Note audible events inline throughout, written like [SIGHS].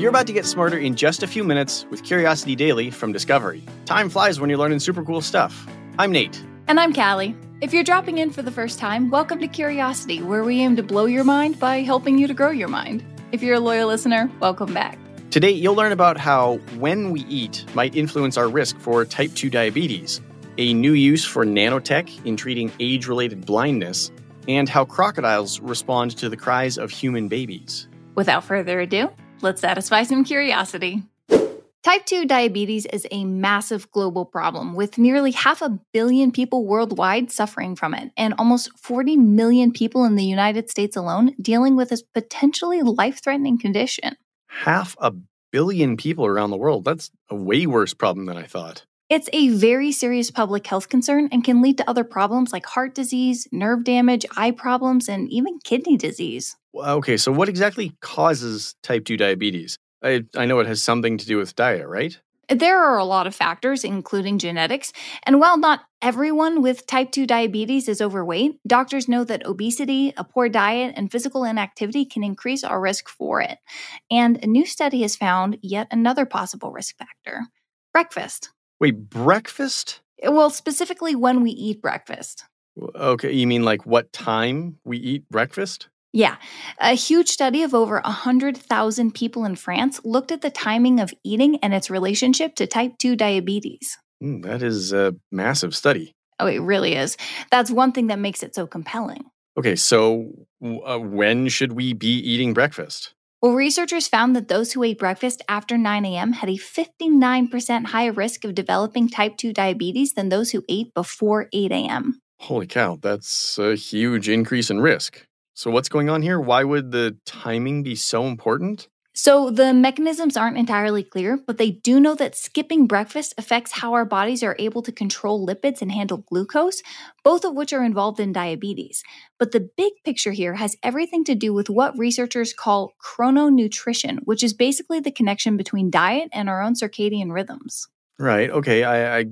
You're about to get smarter in just a few minutes with Curiosity Daily from Discovery. Time flies when you're learning super cool stuff. I'm Nate. And I'm Callie. If you're dropping in for the first time, welcome to Curiosity, where we aim to blow your mind by helping you to grow your mind. If you're a loyal listener, welcome back. Today, you'll learn about how when we eat might influence our risk for type 2 diabetes, a new use for nanotech in treating age related blindness, and how crocodiles respond to the cries of human babies. Without further ado, let's satisfy some curiosity. Type 2 diabetes is a massive global problem with nearly half a billion people worldwide suffering from it, and almost 40 million people in the United States alone dealing with this potentially life threatening condition. Half a billion people around the world. That's a way worse problem than I thought. It's a very serious public health concern and can lead to other problems like heart disease, nerve damage, eye problems, and even kidney disease. Okay, so what exactly causes type 2 diabetes? I, I know it has something to do with diet, right? There are a lot of factors, including genetics, and while not everyone with type 2 diabetes is overweight, doctors know that obesity, a poor diet, and physical inactivity can increase our risk for it. And a new study has found yet another possible risk factor breakfast. Wait, breakfast? Well, specifically when we eat breakfast. Okay, you mean like what time we eat breakfast? Yeah. A huge study of over 100,000 people in France looked at the timing of eating and its relationship to type 2 diabetes. Mm, that is a massive study. Oh, it really is. That's one thing that makes it so compelling. Okay, so uh, when should we be eating breakfast? Well, researchers found that those who ate breakfast after 9 a.m. had a 59% higher risk of developing type 2 diabetes than those who ate before 8 a.m. Holy cow, that's a huge increase in risk. So, what's going on here? Why would the timing be so important? So, the mechanisms aren't entirely clear, but they do know that skipping breakfast affects how our bodies are able to control lipids and handle glucose, both of which are involved in diabetes. But the big picture here has everything to do with what researchers call chrononutrition, which is basically the connection between diet and our own circadian rhythms. Right. Okay. I, I,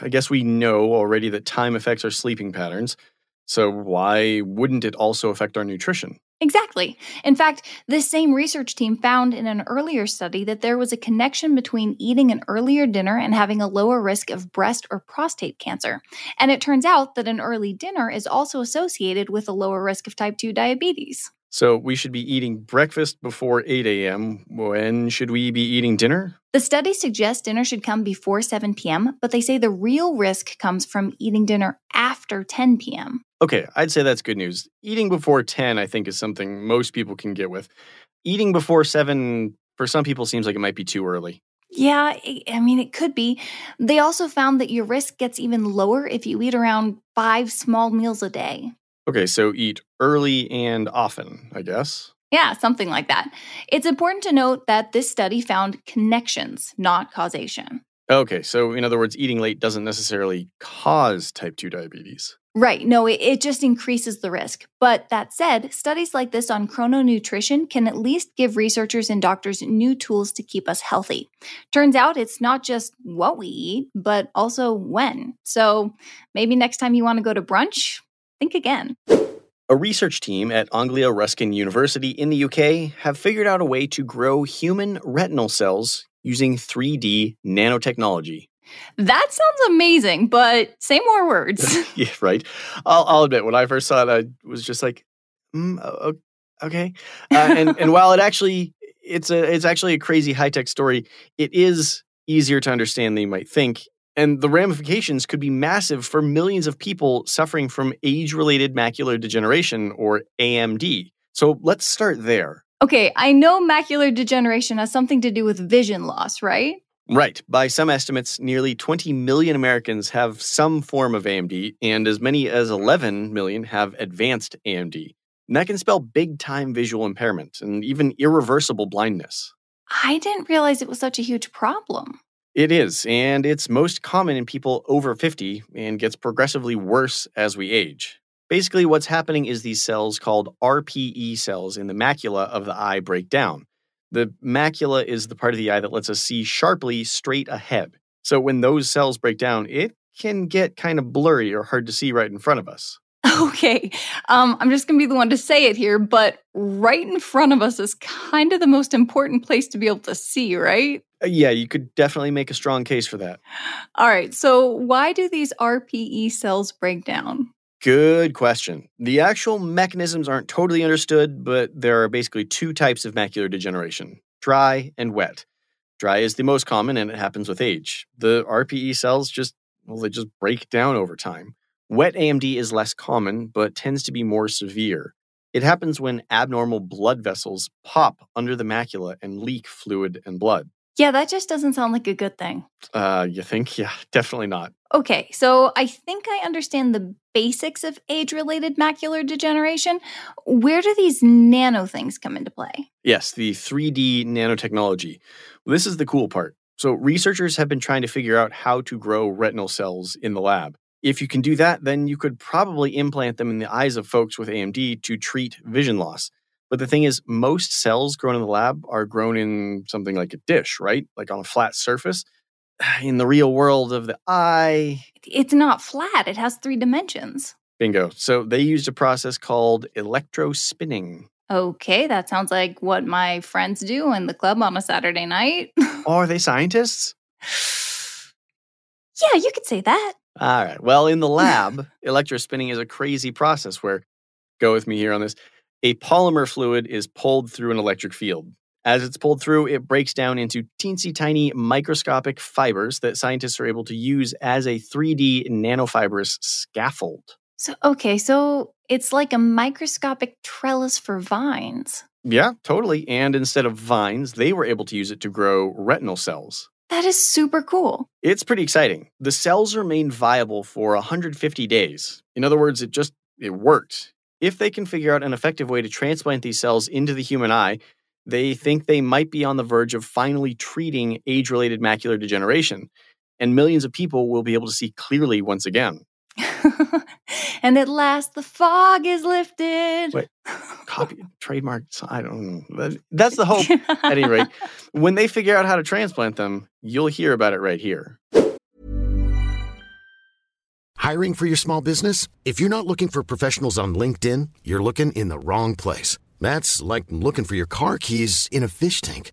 I guess we know already that time affects our sleeping patterns. So, why wouldn't it also affect our nutrition? Exactly. In fact, this same research team found in an earlier study that there was a connection between eating an earlier dinner and having a lower risk of breast or prostate cancer. And it turns out that an early dinner is also associated with a lower risk of type 2 diabetes. So we should be eating breakfast before 8 a.m. When should we be eating dinner? The study suggests dinner should come before 7 p.m., but they say the real risk comes from eating dinner after 10 p.m. Okay, I'd say that's good news. Eating before 10, I think, is something most people can get with. Eating before 7, for some people, seems like it might be too early. Yeah, I mean, it could be. They also found that your risk gets even lower if you eat around five small meals a day. Okay, so eat early and often, I guess. Yeah, something like that. It's important to note that this study found connections, not causation. Okay, so in other words, eating late doesn't necessarily cause type 2 diabetes. Right. No, it, it just increases the risk. But that said, studies like this on chrononutrition can at least give researchers and doctors new tools to keep us healthy. Turns out it's not just what we eat, but also when. So maybe next time you want to go to brunch, think again. A research team at Anglia Ruskin University in the UK have figured out a way to grow human retinal cells using 3D nanotechnology. That sounds amazing, but say more words. [LAUGHS] yeah, right. I'll, I'll, admit, when I first saw it, I was just like, mm, okay. Uh, and and [LAUGHS] while it actually it's a it's actually a crazy high tech story, it is easier to understand than you might think. And the ramifications could be massive for millions of people suffering from age related macular degeneration or AMD. So let's start there. Okay, I know macular degeneration has something to do with vision loss, right? Right. By some estimates, nearly 20 million Americans have some form of AMD, and as many as 11 million have advanced AMD. And that can spell big time visual impairment and even irreversible blindness. I didn't realize it was such a huge problem. It is, and it's most common in people over 50 and gets progressively worse as we age. Basically, what's happening is these cells called RPE cells in the macula of the eye break down. The macula is the part of the eye that lets us see sharply straight ahead. So when those cells break down, it can get kind of blurry or hard to see right in front of us. [LAUGHS] Okay, um, I'm just going to be the one to say it here, but right in front of us is kind of the most important place to be able to see, right? Uh, yeah, you could definitely make a strong case for that. [GASPS] All right, so why do these RPE cells break down? Good question. The actual mechanisms aren't totally understood, but there are basically two types of macular degeneration dry and wet. Dry is the most common and it happens with age. The RPE cells just, well, they just break down over time. Wet AMD is less common, but tends to be more severe. It happens when abnormal blood vessels pop under the macula and leak fluid and blood. Yeah, that just doesn't sound like a good thing. Uh, you think? [LAUGHS] Yeah, definitely not. Okay, so I think I understand the basics of age related macular degeneration. Where do these nano things come into play? Yes, the 3D nanotechnology. This is the cool part. So, researchers have been trying to figure out how to grow retinal cells in the lab. If you can do that, then you could probably implant them in the eyes of folks with AMD to treat vision loss. But the thing is, most cells grown in the lab are grown in something like a dish, right? Like on a flat surface. [SIGHS] In the real world of the eye, It's not flat, it has three dimensions. bingo. So they used a process called electrospinning. Okay, that sounds like what my friends do in the club on a Saturday night. [LAUGHS] Are they scientists? yeah, you could say that. All right. Well, in the lab, [LAUGHS] electrospinning is a crazy process where, go with me here on this, a polymer fluid is pulled through an electric field. As it's pulled through, it breaks down into teensy tiny microscopic fibers that scientists are able to use as a 3D nanofibrous scaffold. So, okay, so it's like a microscopic trellis for vines. Yeah, totally. And instead of vines, they were able to use it to grow retinal cells. That is super cool. It's pretty exciting. The cells remained viable for 150 days. In other words, it just it worked. If they can figure out an effective way to transplant these cells into the human eye, they think they might be on the verge of finally treating age-related macular degeneration, and millions of people will be able to see clearly once again. [LAUGHS] and at last the fog is lifted. Wait, Copy [LAUGHS] trademark. I don't know. That's the hope. [LAUGHS] At any rate, when they figure out how to transplant them, you'll hear about it right here. Hiring for your small business? If you're not looking for professionals on LinkedIn, you're looking in the wrong place. That's like looking for your car keys in a fish tank.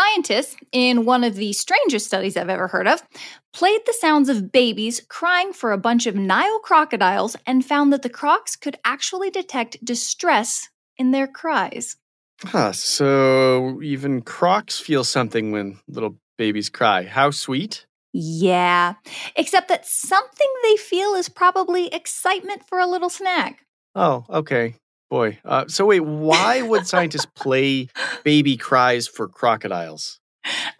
Scientists, in one of the strangest studies I've ever heard of, played the sounds of babies crying for a bunch of Nile crocodiles and found that the crocs could actually detect distress in their cries. Huh, so even crocs feel something when little babies cry. How sweet. Yeah, except that something they feel is probably excitement for a little snack. Oh, okay. Boy. Uh, so wait, why would scientists play baby cries for crocodiles?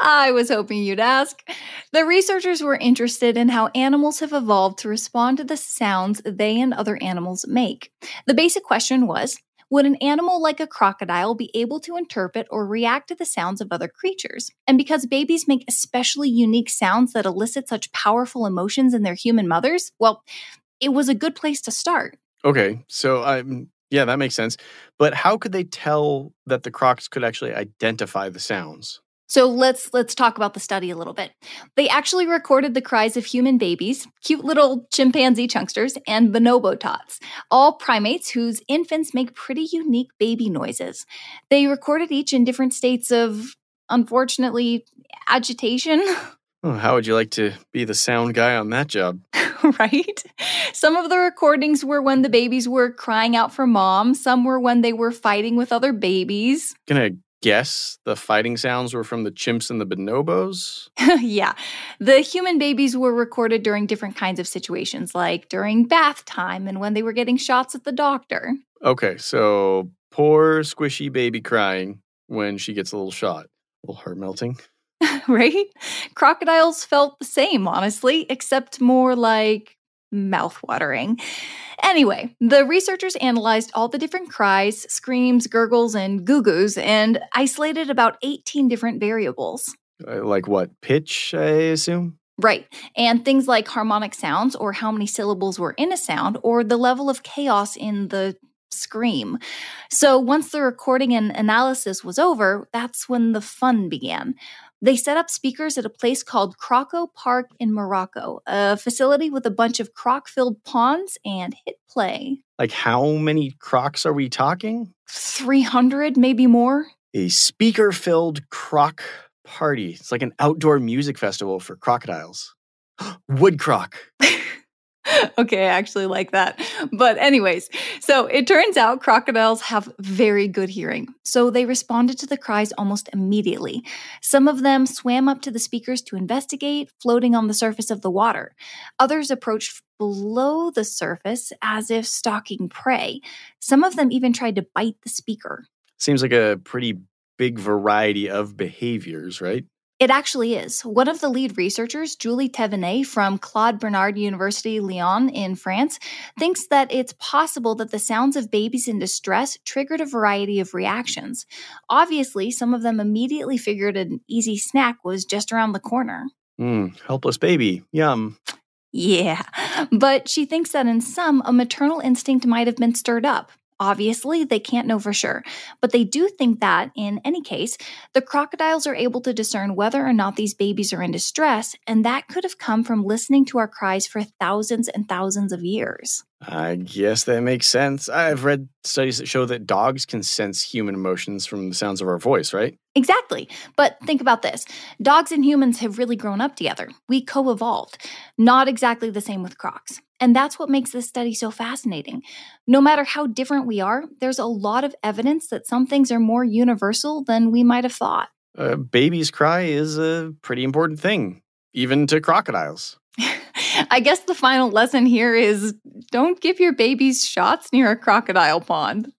I was hoping you'd ask. The researchers were interested in how animals have evolved to respond to the sounds they and other animals make. The basic question was Would an animal like a crocodile be able to interpret or react to the sounds of other creatures? And because babies make especially unique sounds that elicit such powerful emotions in their human mothers, well, it was a good place to start. Okay, so um, yeah, that makes sense. But how could they tell that the crocs could actually identify the sounds? So let's let's talk about the study a little bit. They actually recorded the cries of human babies, cute little chimpanzee chunksters, and bonobo tots, all primates whose infants make pretty unique baby noises. They recorded each in different states of unfortunately agitation. [LAUGHS] Oh, how would you like to be the sound guy on that job? [LAUGHS] right? Some of the recordings were when the babies were crying out for mom, some were when they were fighting with other babies. Gonna guess the fighting sounds were from the chimps and the bonobos? [LAUGHS] yeah. The human babies were recorded during different kinds of situations, like during bath time and when they were getting shots at the doctor. Okay, so poor squishy baby crying when she gets a little shot. A little heart melting. [LAUGHS] right? Crocodiles felt the same, honestly, except more like mouth-watering. Anyway, the researchers analyzed all the different cries, screams, gurgles, and goo-goos and isolated about 18 different variables. Uh, like what? Pitch, I assume? Right. And things like harmonic sounds, or how many syllables were in a sound, or the level of chaos in the scream. So once the recording and analysis was over, that's when the fun began. They set up speakers at a place called Crocoparc in Morocco, a facility with a bunch of croc filled ponds, and hit play. Like, how many crocs are we talking? 300, maybe more. A speaker filled croc party. It's like an outdoor music festival for crocodiles. [GASPS] Wood croc. [LAUGHS] [LAUGHS] okay, I actually like that. But, anyways, so it turns out crocodiles have very good hearing. So they responded to the cries almost immediately. Some of them swam up to the speakers to investigate, floating on the surface of the water. Others approached below the surface as if stalking prey. Some of them even tried to bite the speaker. Seems like a pretty big variety of behaviors, right? It actually is. One of the lead researchers, Julie Thévenet from Claude Bernard University Lyon in France, thinks that it's possible that the sounds of babies in distress triggered a variety of reactions. Obviously, some of them immediately figured an easy snack was just around the corner. Mm, helpless baby. Yum. Yeah, but she thinks that in some, a maternal instinct might have been stirred up. Obviously, they can't know for sure, but they do think that, in any case, the crocodiles are able to discern whether or not these babies are in distress, and that could have come from listening to our cries for thousands and thousands of years. I guess that makes sense. I've read studies that show that dogs can sense human emotions from the sounds of our voice, right? Exactly. But think about this dogs and humans have really grown up together. We co evolved. Not exactly the same with crocs. And that's what makes this study so fascinating. No matter how different we are, there's a lot of evidence that some things are more universal than we might have thought. A baby's cry is a pretty important thing, even to crocodiles. I guess the final lesson here is don't give your babies shots near a crocodile pond.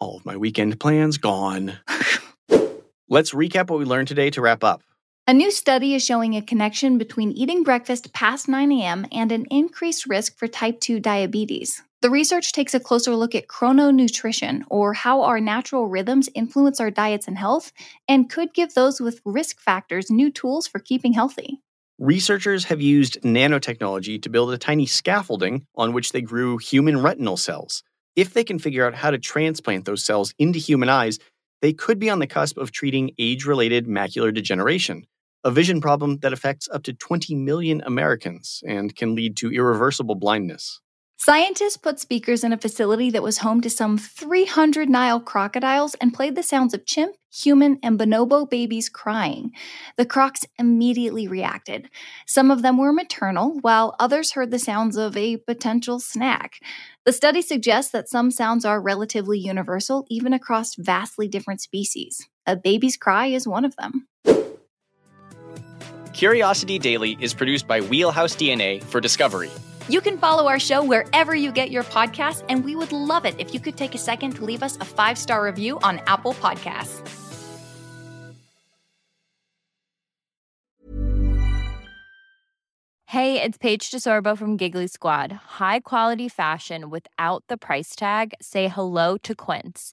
All of my weekend plans gone. [LAUGHS] Let's recap what we learned today to wrap up. A new study is showing a connection between eating breakfast past 9 a.m. and an increased risk for type 2 diabetes. The research takes a closer look at chrononutrition, or how our natural rhythms influence our diets and health, and could give those with risk factors new tools for keeping healthy. Researchers have used nanotechnology to build a tiny scaffolding on which they grew human retinal cells. If they can figure out how to transplant those cells into human eyes, they could be on the cusp of treating age related macular degeneration, a vision problem that affects up to 20 million Americans and can lead to irreversible blindness. Scientists put speakers in a facility that was home to some 300 Nile crocodiles and played the sounds of chimp, human, and bonobo babies crying. The crocs immediately reacted. Some of them were maternal, while others heard the sounds of a potential snack. The study suggests that some sounds are relatively universal, even across vastly different species. A baby's cry is one of them. Curiosity Daily is produced by Wheelhouse DNA for Discovery. You can follow our show wherever you get your podcasts, and we would love it if you could take a second to leave us a five star review on Apple Podcasts. Hey, it's Paige DeSorbo from Giggly Squad. High quality fashion without the price tag? Say hello to Quince.